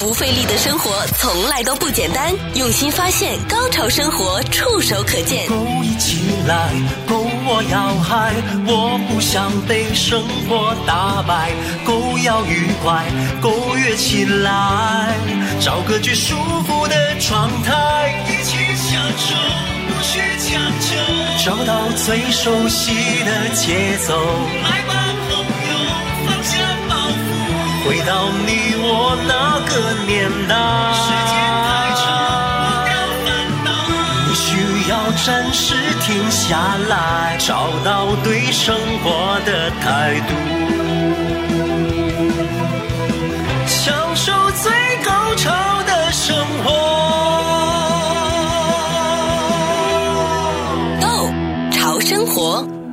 不费力的生活从来都不简单，用心发现，高潮生活触手可见。勾一起来，勾我要嗨，我不想被生活打败，勾要愉快，勾跃起来，找个最舒服的状态，一起享受，不需强求，找到最熟悉的节奏，回到你我那个年代。时间太长，不要烦恼，你需要暂时停下来，找到对生活的态度。享受最高潮的生活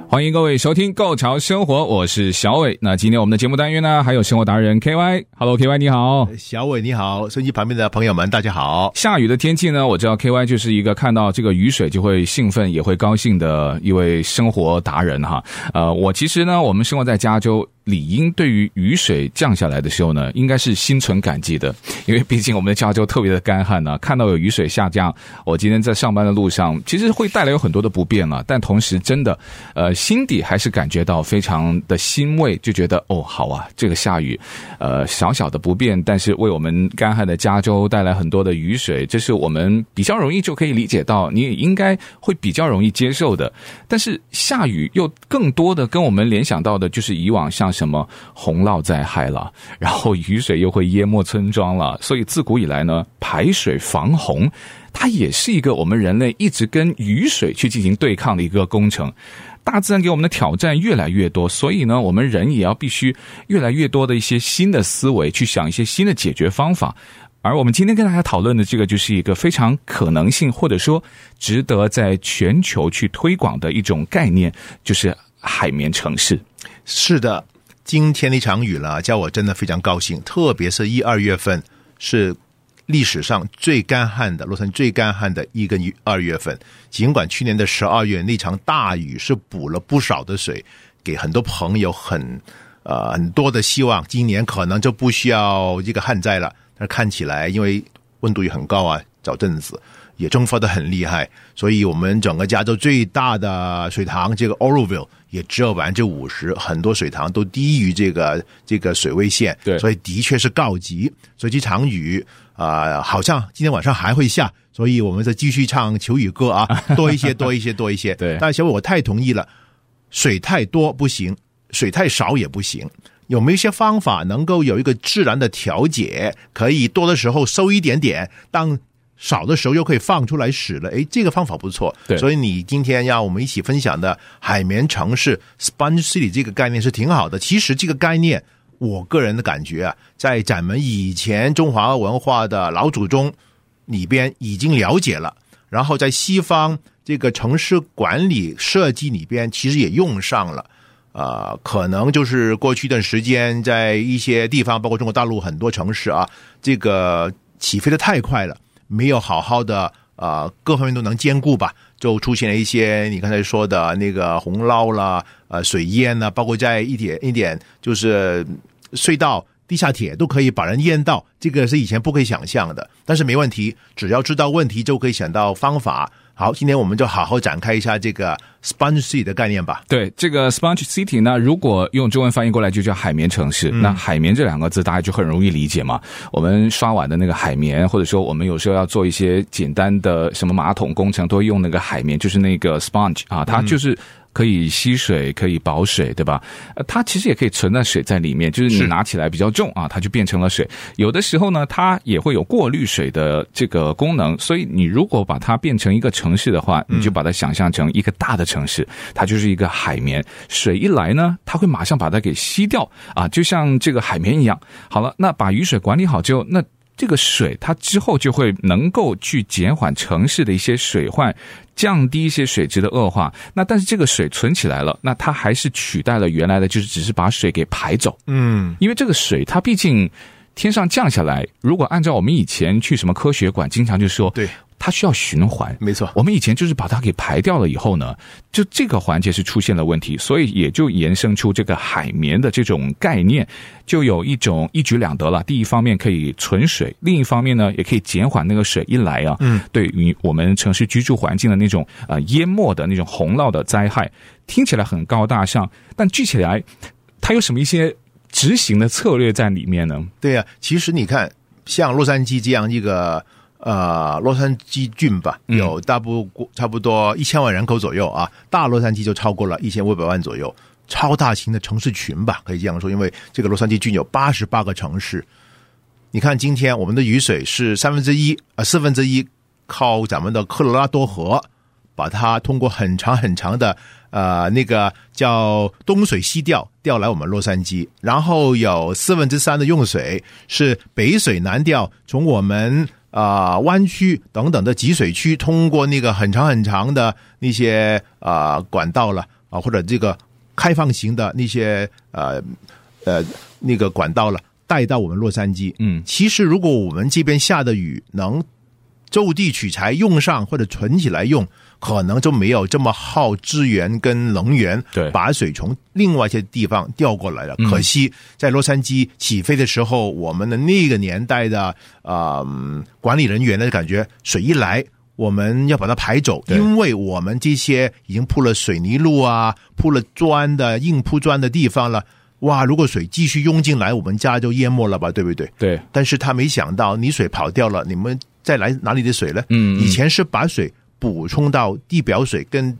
欢迎各位收听《Go 潮生活》，我是小伟。那今天我们的节目单元呢，还有生活达人 K Y，Hello K Y，你好，小伟你好，手机旁边的朋友们大家好。下雨的天气呢，我知道 K Y 就是一个看到这个雨水就会兴奋，也会高兴的一位生活达人哈。呃，我其实呢，我们生活在加州。理应对于雨水降下来的时候呢，应该是心存感激的，因为毕竟我们的加州特别的干旱呢、看到有雨水下降，我今天在上班的路上，其实会带来有很多的不便了、啊。但同时，真的，呃，心底还是感觉到非常的欣慰，就觉得哦，好啊，这个下雨，呃，小小的不便，但是为我们干旱的加州带来很多的雨水，这是我们比较容易就可以理解到，你也应该会比较容易接受的。但是下雨又更多的跟我们联想到的就是以往像。什么洪涝灾害了，然后雨水又会淹没村庄了，所以自古以来呢，排水防洪，它也是一个我们人类一直跟雨水去进行对抗的一个工程。大自然给我们的挑战越来越多，所以呢，我们人也要必须越来越多的一些新的思维，去想一些新的解决方法。而我们今天跟大家讨论的这个，就是一个非常可能性，或者说值得在全球去推广的一种概念，就是海绵城市。是的。今天那场雨了，叫我真的非常高兴。特别是一二月份是历史上最干旱的，洛杉矶最干旱的一个二月份。尽管去年的十二月那场大雨是补了不少的水，给很多朋友很呃很多的希望。今年可能就不需要这个旱灾了。但是看起来，因为温度也很高啊，早阵子。也蒸发的很厉害，所以我们整个加州最大的水塘这个 Oroville 也只有百分之五十，很多水塘都低于这个这个水位线，对，所以的确是告急。所以这场雨啊、呃，好像今天晚上还会下，所以我们再继续唱求雨歌啊，多一些，多一些，多一些。对，但小伟我太同意了，水太多不行，水太少也不行。有没有一些方法能够有一个自然的调节，可以多的时候收一点点，当少的时候又可以放出来使了，哎，这个方法不错。对，所以你今天要我们一起分享的海绵城市 （Sponge City） 这个概念是挺好的。其实这个概念，我个人的感觉啊，在咱们以前中华文化的老祖宗里边已经了解了，然后在西方这个城市管理设计里边，其实也用上了。呃，可能就是过去一段时间，在一些地方，包括中国大陆很多城市啊，这个起飞的太快了。没有好好的呃，各方面都能兼顾吧，就出现了一些你刚才说的那个洪涝啦，呃，水淹呢，包括在一点一点就是隧道、地下铁都可以把人淹到，这个是以前不可以想象的。但是没问题，只要知道问题就可以想到方法。好，今天我们就好好展开一下这个 Sponge City 的概念吧。对，这个 Sponge City 呢，如果用中文翻译过来就叫海绵城市。嗯、那海绵这两个字大家就很容易理解嘛。我们刷碗的那个海绵，或者说我们有时候要做一些简单的什么马桶工程，都会用那个海绵，就是那个 sponge 啊，它就是。嗯可以吸水，可以保水，对吧？呃，它其实也可以存在水在里面，就是你拿起来比较重啊，它就变成了水。有的时候呢，它也会有过滤水的这个功能。所以你如果把它变成一个城市的话，你就把它想象成一个大的城市，它就是一个海绵。水一来呢，它会马上把它给吸掉啊，就像这个海绵一样。好了，那把雨水管理好之后，那。这个水，它之后就会能够去减缓城市的一些水患，降低一些水质的恶化。那但是这个水存起来了，那它还是取代了原来的，就是只是把水给排走。嗯，因为这个水它毕竟天上降下来，如果按照我们以前去什么科学馆，经常就说，对。它需要循环。没错，我们以前就是把它给排掉了以后呢，就这个环节是出现了问题，所以也就延伸出这个海绵的这种概念，就有一种一举两得了。第一方面可以存水，另一方面呢，也可以减缓那个水一来啊，嗯，对于我们城市居住环境的那种呃淹没的那种洪涝的灾害，听起来很高大上，但具体来，它有什么一些执行的策略在里面呢？对呀、啊，其实你看，像洛杉矶这样一个。呃，洛杉矶郡吧，有大不差不多一千万人口左右啊，大洛杉矶就超过了一千五百万左右，超大型的城市群吧，可以这样说。因为这个洛杉矶郡有八十八个城市，你看今天我们的雨水是三分之一啊四分之一靠咱们的科罗拉多河，把它通过很长很长的呃那个叫东水西调调来我们洛杉矶，然后有四分之三的用水是北水南调从我们。啊、呃，湾区等等的集水区，通过那个很长很长的那些啊、呃、管道了啊，或者这个开放型的那些呃呃那个管道了，带到我们洛杉矶。嗯，其实如果我们这边下的雨能就地取材用上，或者存起来用。可能就没有这么耗资源跟能源，对，把水从另外一些地方调过来了。嗯、可惜在洛杉矶起飞的时候，我们的那个年代的啊、呃、管理人员呢，感觉水一来，我们要把它排走，因为我们这些已经铺了水泥路啊、铺了砖的硬铺砖的地方了，哇！如果水继续涌进来，我们家就淹没了吧，对不对？对。但是他没想到，你水跑掉了，你们再来哪里的水呢？嗯，以前是把水。补充到地表水跟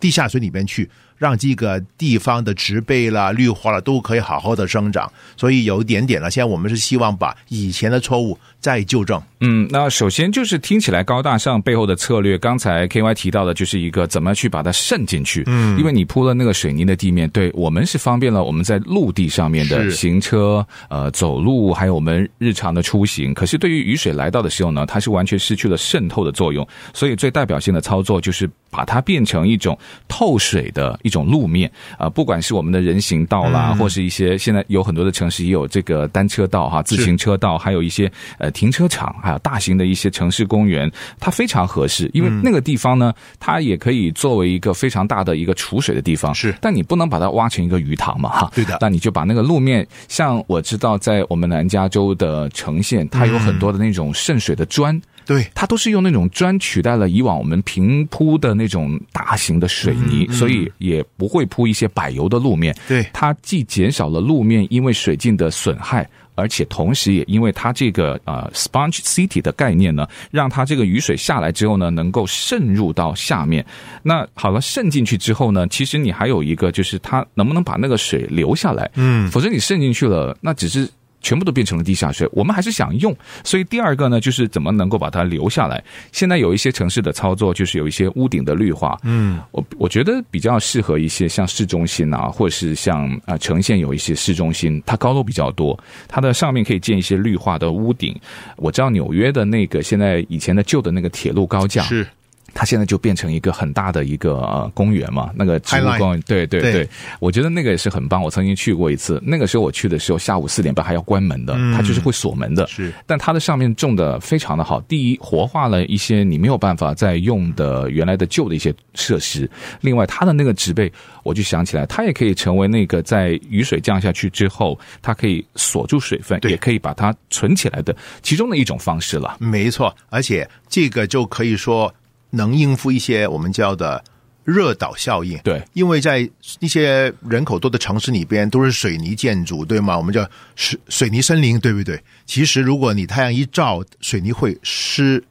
地下水里面去，让这个地方的植被啦、绿化啦都可以好好的生长。所以有一点点了，现在我们是希望把以前的错误再纠正。嗯，那首先就是听起来高大上背后的策略，刚才 K Y 提到的就是一个怎么去把它渗进去。嗯，因为你铺了那个水泥的地面，对我们是方便了我们在陆地上面的行车、呃走路，还有我们日常的出行。可是对于雨水来到的时候呢，它是完全失去了渗透的作用。所以最代表性的操作就是把它变成一种透水的一种路面啊、呃，不管是我们的人行道啦，嗯、或是一些现在有很多的城市也有这个单车道哈、自行车道，还有一些呃停车场。还有大型的一些城市公园，它非常合适，因为那个地方呢，它也可以作为一个非常大的一个储水的地方。是，但你不能把它挖成一个鱼塘嘛，哈。对的。那你就把那个路面，像我知道在我们南加州的城县，它有很多的那种渗水的砖，对，它都是用那种砖取代了以往我们平铺的那种大型的水泥，所以也不会铺一些柏油的路面。对，它既减少了路面因为水浸的损害。而且同时，也因为它这个呃 sponge city 的概念呢，让它这个雨水下来之后呢，能够渗入到下面。那好了，渗进去之后呢，其实你还有一个就是它能不能把那个水流下来？嗯，否则你渗进去了，那只是。全部都变成了地下水，我们还是想用，所以第二个呢，就是怎么能够把它留下来。现在有一些城市的操作，就是有一些屋顶的绿化，嗯，我我觉得比较适合一些像市中心啊，或者是像啊城县有一些市中心，它高楼比较多，它的上面可以建一些绿化的屋顶。我知道纽约的那个现在以前的旧的那个铁路高架是。它现在就变成一个很大的一个呃公园嘛，那个植物公园，对对对，对，我觉得那个也是很棒。我曾经去过一次，那个时候我去的时候下午四点半还要关门的，它就是会锁门的。是，但它的上面种的非常的好。第一，活化了一些你没有办法再用的原来的旧的一些设施。另外，它的那个植被，我就想起来，它也可以成为那个在雨水降下去之后，它可以锁住水分，也可以把它存起来的其中的一种方式了。没错，而且这个就可以说。能应付一些我们叫的热岛效应，对，因为在一些人口多的城市里边都是水泥建筑，对吗？我们叫水水泥森林，对不对？其实如果你太阳一照，水泥会湿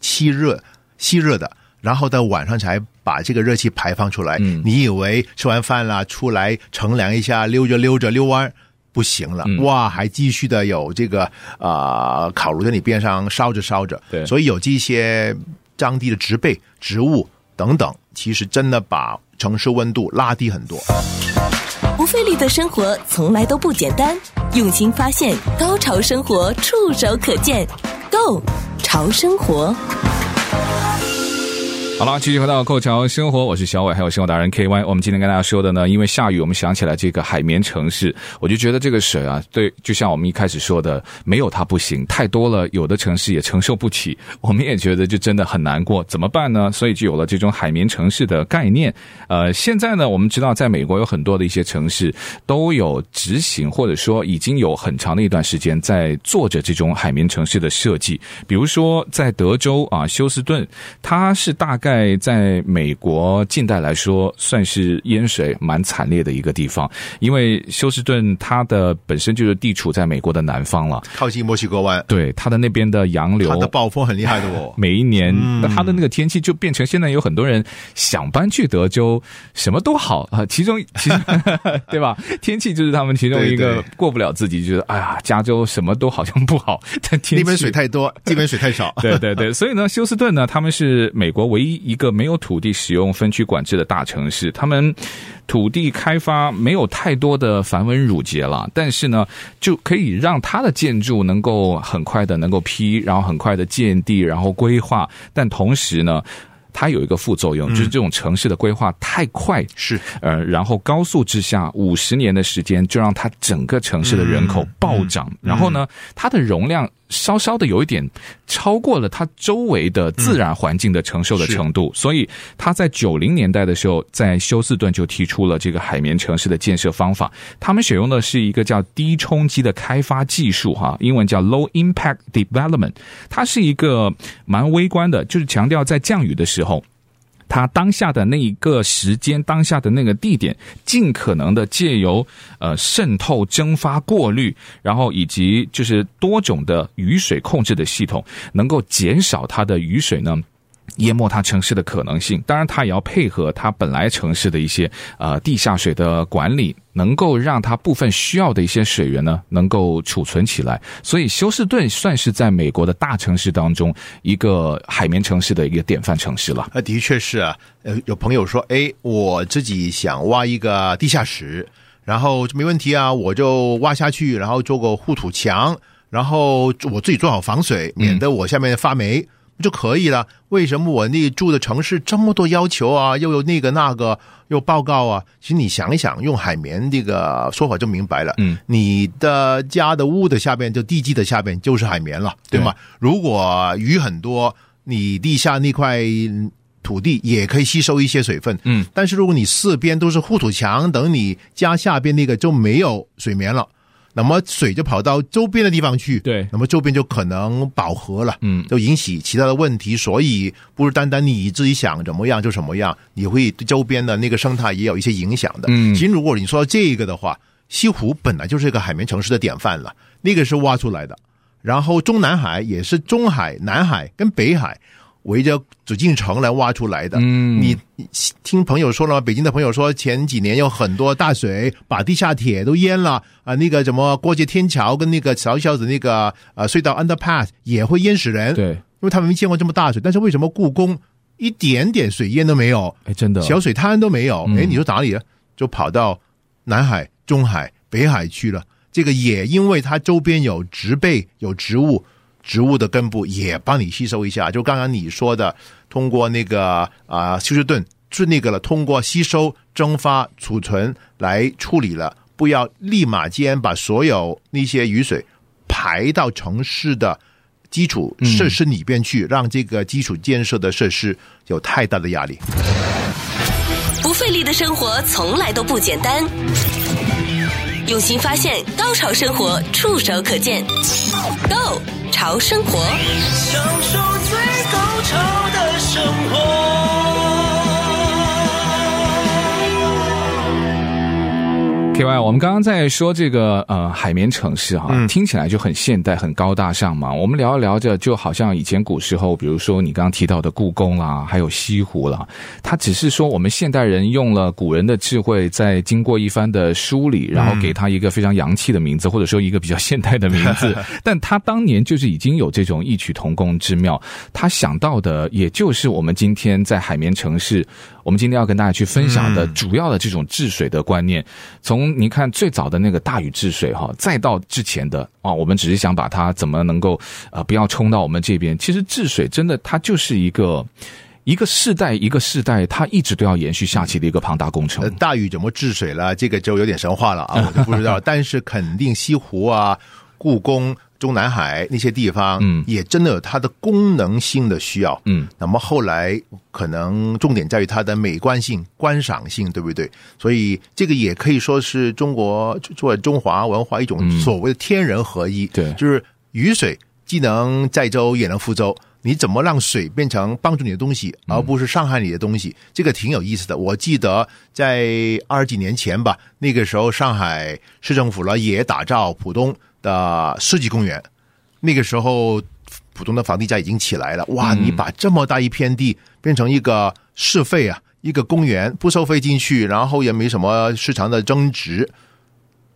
吸热吸热的，然后到晚上才把这个热气排放出来。嗯，你以为吃完饭了出来乘凉一下，溜着溜着溜弯不行了，嗯，哇，还继续的有这个啊，呃，烤炉在你边上烧着烧着，对，所以有这些。当地的植被、植物等等，其实真的把城市温度拉低很多。不费力的生活从来都不简单，用心发现，高潮生活触手可见 Go 潮生活。好了，继续回到购潮生活，我是小伟，还有生活达人 K Y。我们今天跟大家说的呢，因为下雨，我们想起来这个海绵城市，我就觉得这个水啊，对，就像我们一开始说的，没有它不行，太多了，有的城市也承受不起，我们也觉得就真的很难过，怎么办呢？所以就有了这种海绵城市的概念。呃，现在呢，我们知道在美国有很多的一些城市都有执行，或者说已经有很长的一段时间在做着这种海绵城市的设计，比如说在德州啊，休斯顿，它是大概。在在美国近代来说，算是淹水蛮惨烈的一个地方，因为休斯顿它的本身就是地处在美国的南方了，靠近墨西哥湾。对，它的那边的洋流，它的暴风很厉害的哦。每一年，那它的那个天气就变成现在有很多人想搬去德州，什么都好啊。其中，其实对吧？天气就是他们其中一个过不了自己，觉得哎呀，加州什么都好像不好，但天气那边水太多，这边水太少。对对对，所以呢，休斯顿呢，他们是美国唯一。一个没有土地使用分区管制的大城市，他们土地开发没有太多的繁文缛节了，但是呢，就可以让它的建筑能够很快的能够批，然后很快的建地，然后规划，但同时呢。它有一个副作用，就是这种城市的规划太快，是呃，然后高速之下，五十年的时间就让它整个城市的人口暴涨，然后呢，它的容量稍稍的有一点超过了它周围的自然环境的承受的程度，所以他在九零年代的时候，在休斯顿就提出了这个海绵城市的建设方法，他们选用的是一个叫低冲击的开发技术，哈，英文叫 Low Impact Development，它是一个蛮微观的，就是强调在降雨的时候。它，当下的那一个时间，当下的那个地点，尽可能的借由呃渗透、蒸发、过滤，然后以及就是多种的雨水控制的系统，能够减少它的雨水呢。淹没它城市的可能性，当然它也要配合它本来城市的一些呃地下水的管理，能够让它部分需要的一些水源呢能够储存起来。所以休斯顿算是在美国的大城市当中一个海绵城市的一个典范城市了。啊，的确是啊。呃，有朋友说，诶，我自己想挖一个地下室，然后没问题啊，我就挖下去，然后做个护土墙，然后我自己做好防水，免得我下面发霉。就可以了。为什么我那住的城市这么多要求啊？又有那个那个又报告啊？其实你想一想，用海绵这个说法就明白了。嗯，你的家的屋的下边，就地基的下边就是海绵了，对吗？对。如果雨很多，你地下那块土地也可以吸收一些水分。嗯，但是如果你四边都是护土墙，等你家下边那个就没有水绵了。那么水就跑到周边的地方去，对，那么周边就可能饱和了，嗯，就引起其他的问题，所以不是单单你自己想怎么样就怎么样，你会对周边的那个生态也有一些影响的。嗯，其实如果你说到这个的话，西湖本来就是一个海绵城市的典范了，那个是挖出来的，然后中南海也是中海、南海跟北海。围着紫禁城来挖出来的，嗯，你听朋友说了吗？北京的朋友说，前几年有很多大水把地下铁都淹了啊，那个什么过街天桥跟那个小小的那个呃隧道 underpass 也会淹死人，对，因为他们没见过这么大水。但是为什么故宫一点点水淹都没有？哎，真的，小水滩都没有。哎，你说哪里了？就跑到南海、中海、北海去了。这个也因为它周边有植被、有植物。植物的根部也帮你吸收一下，就刚刚你说的，通过那个啊休斯顿是那个了，通过吸收、蒸发、储存来处理了，不要立马间把所有那些雨水排到城市的基础设施里边去，嗯、让这个基础建设的设施有太大的压力。不费力的生活从来都不简单。用心发现，高潮生活触手可见 Go 潮生活，享受最高潮的生活。另外，我们刚刚在说这个呃海绵城市哈，嗯、听起来就很现代、很高大上嘛。我们聊着聊着，就好像以前古时候，比如说你刚刚提到的故宫啦，还有西湖啦，它只是说我们现代人用了古人的智慧，在经过一番的梳理，然后给它一个非常洋气的名字，或者说一个比较现代的名字。但他当年就是已经有这种异曲同工之妙，他想到的也就是我们今天在海绵城市。我们今天要跟大家去分享的主要的这种治水的观念，从你看最早的那个大禹治水哈，再到之前的啊，我们只是想把它怎么能够呃不要冲到我们这边。其实治水真的它就是一个一个世代一个世代，它一直都要延续下去的一个庞大工程。呃、大禹怎么治水了？这个就有点神话了啊，我就不知道。但是肯定西湖啊、故宫、中南海那些地方，嗯，也真的有它的功能性的需要，嗯。那么后来可能重点在于它的美观性、观赏性，对不对？所以这个也可以说是中国作为中华文化一种所谓的天人合一，嗯、对，就是雨水既能载舟也能覆舟。你怎么让水变成帮助你的东西，而不是伤害你的东西？嗯、这个挺有意思的。我记得在二十几年前吧，那个时候上海市政府呢也打造浦东的世纪公园。那个时候浦东的房地价已经起来了，哇！你把这么大一片地变成一个市费啊，一个公园不收费进去，然后也没什么市场的增值。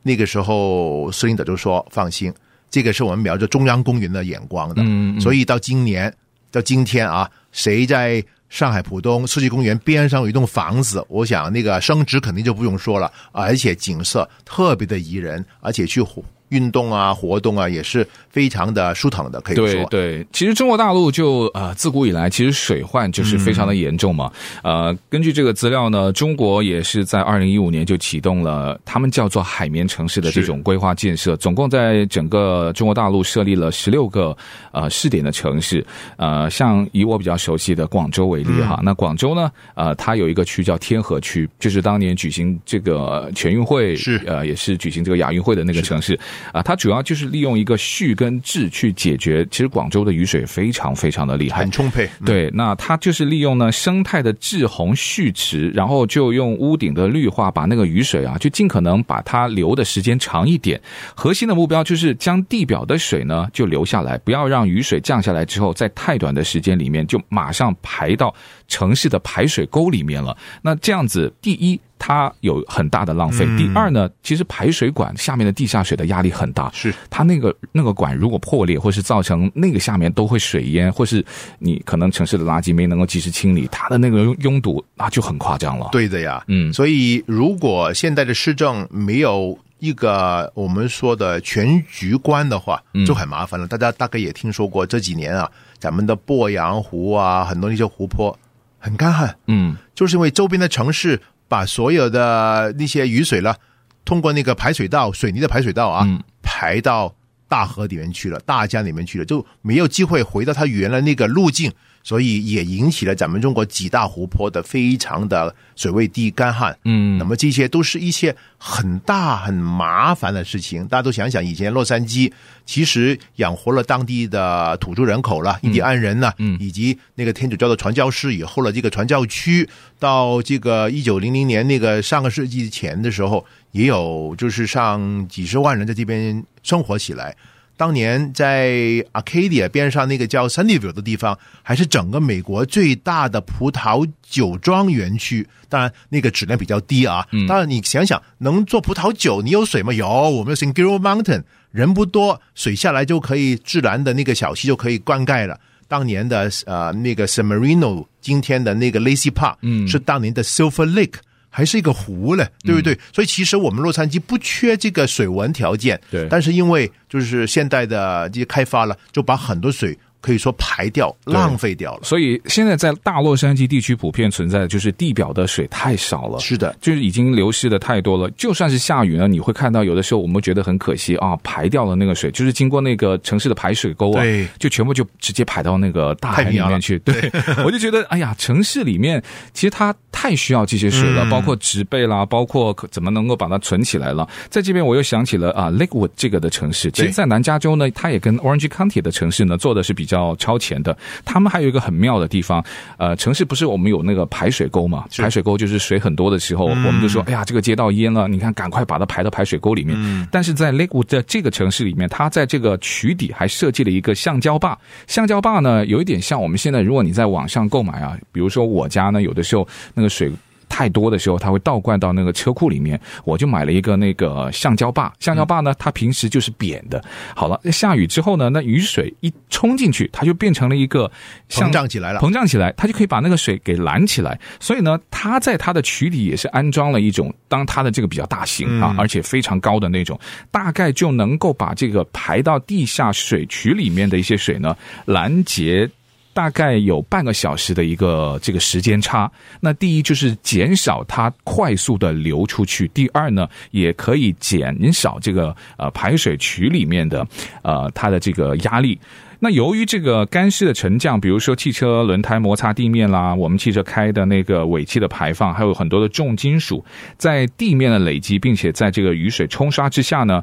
那个时候，司令者就说：“放心。”这个是我们瞄着中央公园的眼光的，嗯，所以到今年到今天啊，谁在上海浦东世纪公园边上有一栋房子，我想那个升值肯定就不用说了，而且景色特别的宜人，而且去运动啊，活动啊，也是非常的舒坦的，可以说。对对，其实中国大陆就呃自古以来，其实水患就是非常的严重嘛。嗯、呃，根据这个资料呢，中国也是在二零一五年就启动了他们叫做海绵城市的这种规划建设，总共在整个中国大陆设立了十六个呃试点的城市。呃，像以我比较熟悉的广州为例哈，嗯、那广州呢，呃，它有一个区叫天河区，就是当年举行这个全运会是呃也是举行这个亚运会的那个城市。啊，它主要就是利用一个蓄跟治去解决。其实广州的雨水非常非常的厉害，很充沛。嗯、对，那它就是利用呢生态的滞洪蓄池，然后就用屋顶的绿化把那个雨水啊，就尽可能把它留的时间长一点。核心的目标就是将地表的水呢就留下来，不要让雨水降下来之后，在太短的时间里面就马上排到城市的排水沟里面了。那这样子，第一。它有很大的浪费。第二呢，其实排水管下面的地下水的压力很大，是它那个那个管如果破裂，或是造成那个下面都会水淹，或是你可能城市的垃圾没能够及时清理，它的那个拥堵那就很夸张了。对的呀，嗯，所以如果现在的市政没有一个我们说的全局观的话，就很麻烦了。大家大概也听说过这几年啊，咱们的鄱阳湖啊，很多那些湖泊很干旱，嗯，就是因为周边的城市。把所有的那些雨水了，通过那个排水道，水泥的排水道啊，排到大河里面去了，大江里面去了，就没有机会回到它原来那个路径。所以也引起了咱们中国几大湖泊的非常的水位低、干旱。嗯，那么这些都是一些很大很麻烦的事情。大家都想想，以前洛杉矶其实养活了当地的土著人口了，印第安人呢，嗯，以及那个天主教的传教士，以后了这个传教区，到这个一九零零年那个上个世纪前的时候，也有就是上几十万人在这边生活起来。当年在 Arcadia 边上那个叫 Sunnyvale 的地方，还是整个美国最大的葡萄酒庄园区。当然，那个质量比较低啊。当然，你想想，能做葡萄酒，你有水吗？有，我们有 Singiro Mountain，人不多，水下来就可以自然的那个小溪就可以灌溉了。当年的呃那个 San Marino，今天的那个 Lazy Park，嗯，是当年的 Silver Lake。还是一个湖嘞，对不对？嗯、所以其实我们洛杉矶不缺这个水文条件，对。但是因为就是现代的这些开发了，就把很多水。可以说排掉，浪费掉了。所以现在在大洛杉矶地区普遍存在的就是地表的水太少了。是的，就是已经流失的太多了。就算是下雨呢，你会看到有的时候我们觉得很可惜啊，排掉了那个水，就是经过那个城市的排水沟啊，对，就全部就直接排到那个大海里面去。对，我就觉得哎呀，城市里面其实它太需要这些水了，嗯、包括植被啦，包括怎么能够把它存起来了。在这边我又想起了啊，Lakewood 这个的城市，其实，在南加州呢，它也跟 Orange County 的城市呢做的是比较。要超前的，他们还有一个很妙的地方，呃，城市不是我们有那个排水沟嘛？排水沟就是水很多的时候，嗯、我们就说，哎呀，这个街道淹了，你看，赶快把它排到排水沟里面。嗯、但是在 Lakewood 的这个城市里面，它在这个渠底还设计了一个橡胶坝。橡胶坝呢，有一点像我们现在，如果你在网上购买啊，比如说我家呢，有的时候那个水。太多的时候，它会倒灌到那个车库里面。我就买了一个那个橡胶坝，橡胶坝呢，它平时就是扁的。好了，下雨之后呢，那雨水一冲进去，它就变成了一个膨胀起来了，膨胀起来，它就可以把那个水给拦起来。所以呢，它在它的渠底也是安装了一种，当它的这个比较大型啊，而且非常高的那种，大概就能够把这个排到地下水渠里面的一些水呢拦截。大概有半个小时的一个这个时间差。那第一就是减少它快速的流出去，第二呢，也可以减少这个呃排水渠里面的呃它的这个压力。那由于这个干湿的沉降，比如说汽车轮胎摩擦地面啦，我们汽车开的那个尾气的排放，还有很多的重金属在地面的累积，并且在这个雨水冲刷之下呢。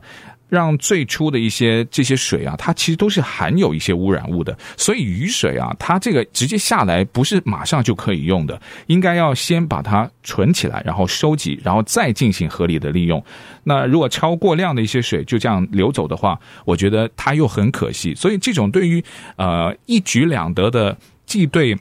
让最初的一些这些水啊，它其实都是含有一些污染物的，所以雨水啊，它这个直接下来不是马上就可以用的，应该要先把它存起来，然后收集，然后再进行合理的利用。那如果超过量的一些水就这样流走的话，我觉得它又很可惜。所以这种对于呃一举两得的，既对。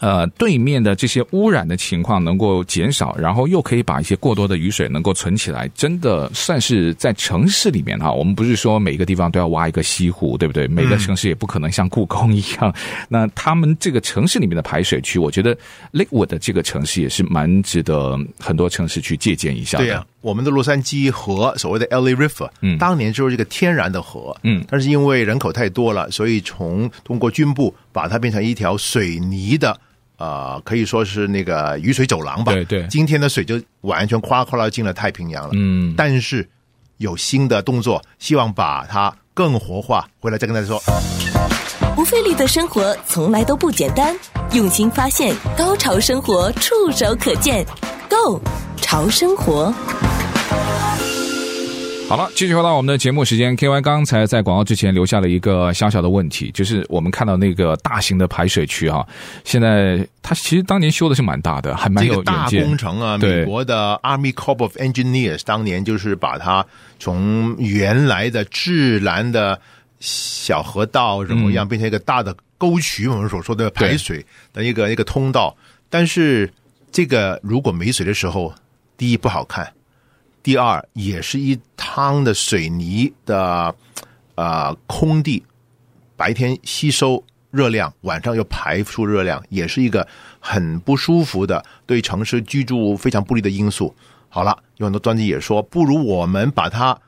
呃，对面的这些污染的情况能够减少，然后又可以把一些过多的雨水能够存起来，真的算是在城市里面哈。我们不是说每个地方都要挖一个西湖，对不对？每个城市也不可能像故宫一样。嗯、那他们这个城市里面的排水区，我觉得 Lakewood 的这个城市也是蛮值得很多城市去借鉴一下的。对呀、啊，我们的洛杉矶河，所谓的 LA River，嗯，当年就是这个天然的河，嗯，但是因为人口太多了，所以从通过军部把它变成一条水泥的。呃，可以说是那个雨水走廊吧。对对，今天的水就完全哗哗啦进了太平洋了。嗯，但是有新的动作，希望把它更活化。回来再跟大家说，不费力的生活从来都不简单，用心发现，高潮生活触手可见 Go 潮生活。好了，继续回到我们的节目时间。K Y 刚才在广告之前留下了一个小小的问题，就是我们看到那个大型的排水渠哈，现在它其实当年修的是蛮大的，还蛮有远见。大工程啊，美国的 Army Corps of Engineers 当年就是把它从原来的自然的小河道怎么样，变成一个大的沟渠，我们所说的排水的一个一个通道。但是这个如果没水的时候，第一不好看。第二，也是一汤的水泥的呃空地，白天吸收热量，晚上又排出热量，也是一个很不舒服的，对城市居住非常不利的因素。好了，有很多专家也说，不如我们把它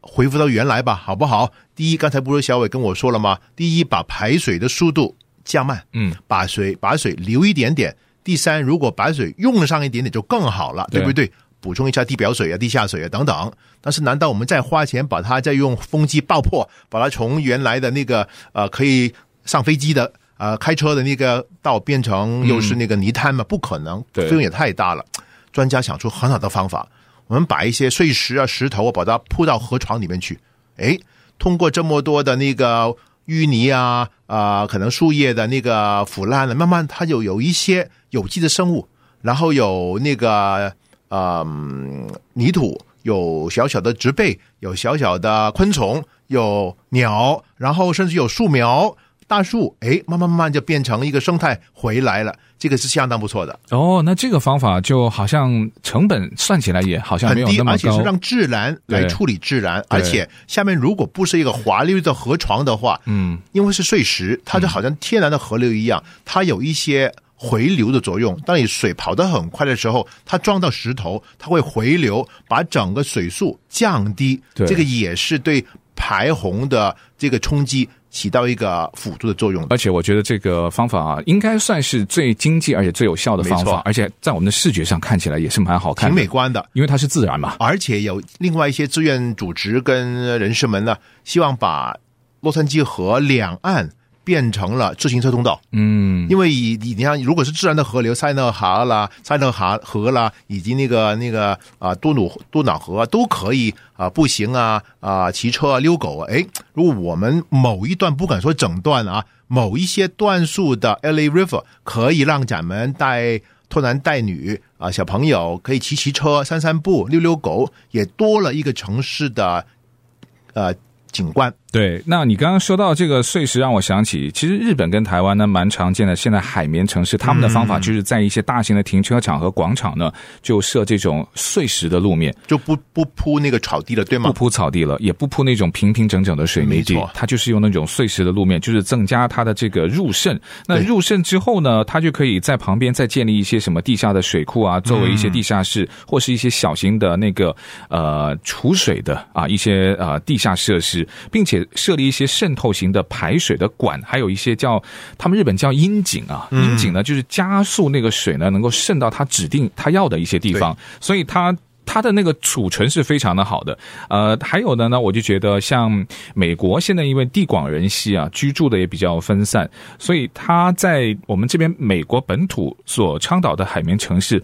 恢复到原来吧，好不好？第一，刚才不是小伟跟我说了吗？第一，把排水的速度降慢，嗯，把水把水留一点点。第三，如果把水用上一点点就更好了，对，对不对？补充一下地表水啊、地下水啊等等，但是难道我们再花钱把它再用风机爆破，把它从原来的那个呃可以上飞机的呃开车的那个道变成又是那个泥滩吗？嗯、不可能，费用也太大了。专家想出很好的方法，我们把一些碎石啊、石头啊，把它铺到河床里面去。哎，通过这么多的那个淤泥啊啊、呃，可能树叶的那个腐烂了，慢慢它就有一些有机的生物，然后有那个。嗯，泥土有小小的植被，有小小的昆虫，有鸟，然后甚至有树苗、大树，哎，慢慢慢慢就变成一个生态回来了，这个是相当不错的。哦，那这个方法就好像成本算起来也好像没有那么高，而且是让自然来处理自然，而且下面如果不是一个滑溜的河床的话，嗯，因为是碎石，它就好像天然的河流一样，它有一些。回流的作用，当你水跑得很快的时候，它撞到石头，它会回流，把整个水速降低。对，这个也是对排洪的这个冲击起到一个辅助的作用。而且我觉得这个方法啊应该算是最经济而且最有效的方法，而且在我们的视觉上看起来也是蛮好看，挺美观的，因为它是自然嘛。而且有另外一些志愿组织跟人士们呢，希望把洛杉矶河两岸。变成了自行车通道，嗯，因为以你你看，如果是自然的河流，塞纳河啦、塞纳河河啦，以及那个那个啊多瑙多瑙河都可以啊步行啊啊骑车啊遛狗啊，哎，如果我们某一段不敢说整段啊，某一些段数的 LA River 可以让咱们带拖男带女啊小朋友可以骑骑车、散散步、遛遛狗，也多了一个城市的呃景观。对，那你刚刚说到这个碎石，让我想起，其实日本跟台湾呢蛮常见的。现在海绵城市，他们的方法就是在一些大型的停车场和广场呢，就设这种碎石的路面，就不不铺那个草地了，对吗？不铺草地了，也不铺那种平平整整的水泥地，它就是用那种碎石的路面，就是增加它的这个入渗。那入渗之后呢，它就可以在旁边再建立一些什么地下的水库啊，作为一些地下室、嗯、或是一些小型的那个呃储水的啊一些呃地下设施。施，并且设立一些渗透型的排水的管，还有一些叫他们日本叫阴井啊，阴井呢就是加速那个水呢能够渗到它指定它要的一些地方，所以它。它的那个储存是非常的好的，呃，还有的呢，我就觉得像美国现在因为地广人稀啊，居住的也比较分散，所以它在我们这边美国本土所倡导的海绵城市。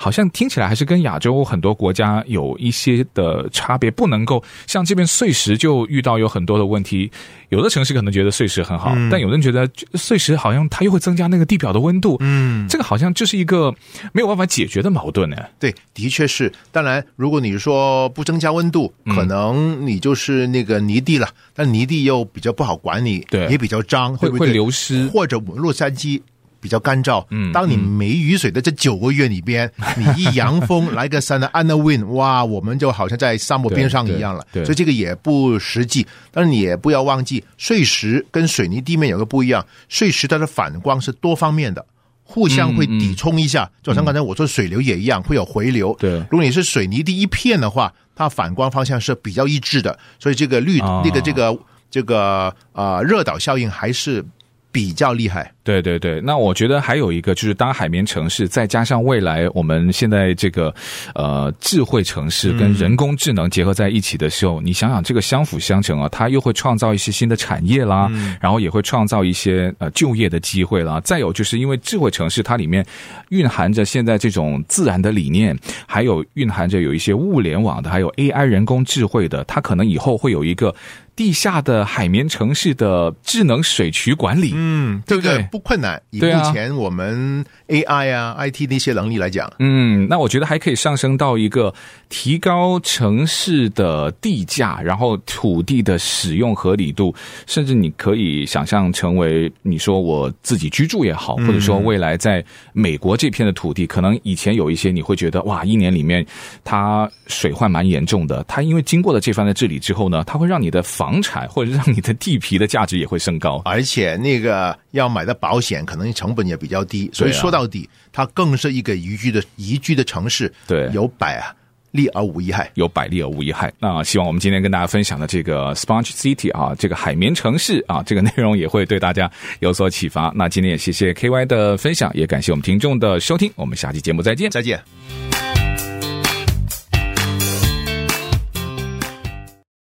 好像听起来还是跟亚洲很多国家有一些的差别，不能够像这边碎石就遇到有很多的问题。有的城市可能觉得碎石很好，嗯、但有人觉得碎石好像它又会增加那个地表的温度。嗯，这个好像就是一个没有办法解决的矛盾呢。对，的确是。当然，如果你说不增加温度，可能你就是那个泥地了，嗯、但泥地又比较不好管理，对，也比较脏，会不会，会流失？或者我们洛杉矶。比较干燥，嗯，当你没雨水的这九个月里边，嗯、你一阳风来个 Santa Wind，哇，我们就好像在沙漠边上一样了，对，对，所以这个也不实际。但是你也不要忘记，碎石跟水泥地面有个不一样，碎石它的反光是多方面的，互相会抵冲一下，就好像刚才我说水流也一样，会有回流。对，如果你是水泥地一片的话，它反光方向是比较一致的，所以这个绿、哦、那个这个这个啊、呃、热岛效应还是比较厉害。对对对，那我觉得还有一个就是当海绵城市，再加上未来我们现在这个呃智慧城市跟人工智能结合在一起的时候，嗯、你想想这个相辅相成啊，它又会创造一些新的产业啦，嗯、然后也会创造一些呃就业的机会啦。再有就是因为智慧城市它里面蕴含着现在这种自然的理念，还有蕴含着有一些物联网的，还有 AI 人工智慧的，它可能以后会有一个地下的海绵城市的智能水渠管理，嗯，对不对？不困难，以目前我们 AI 啊、啊 IT 的一些能力来讲，嗯，那我觉得还可以上升到一个提高城市的地价，然后土地的使用合理度，甚至你可以想象成为你说我自己居住也好，或者说未来在美国这片的土地，可能以前有一些你会觉得哇，一年里面它水患蛮严重的，它因为经过了这番的治理之后呢，它会让你的房产或者让你的地皮的价值也会升高，而且那个要买的保险。可能成本也比较低，所以说到底，它更是一个宜居的宜居的城市。对，有百利而无一害，有百利而无一害。那希望我们今天跟大家分享的这个 Sponge City 啊，这个海绵城市啊，这个内容也会对大家有所启发。那今天也谢谢 KY 的分享，也感谢我们听众的收听。我们下期节目再见，再见。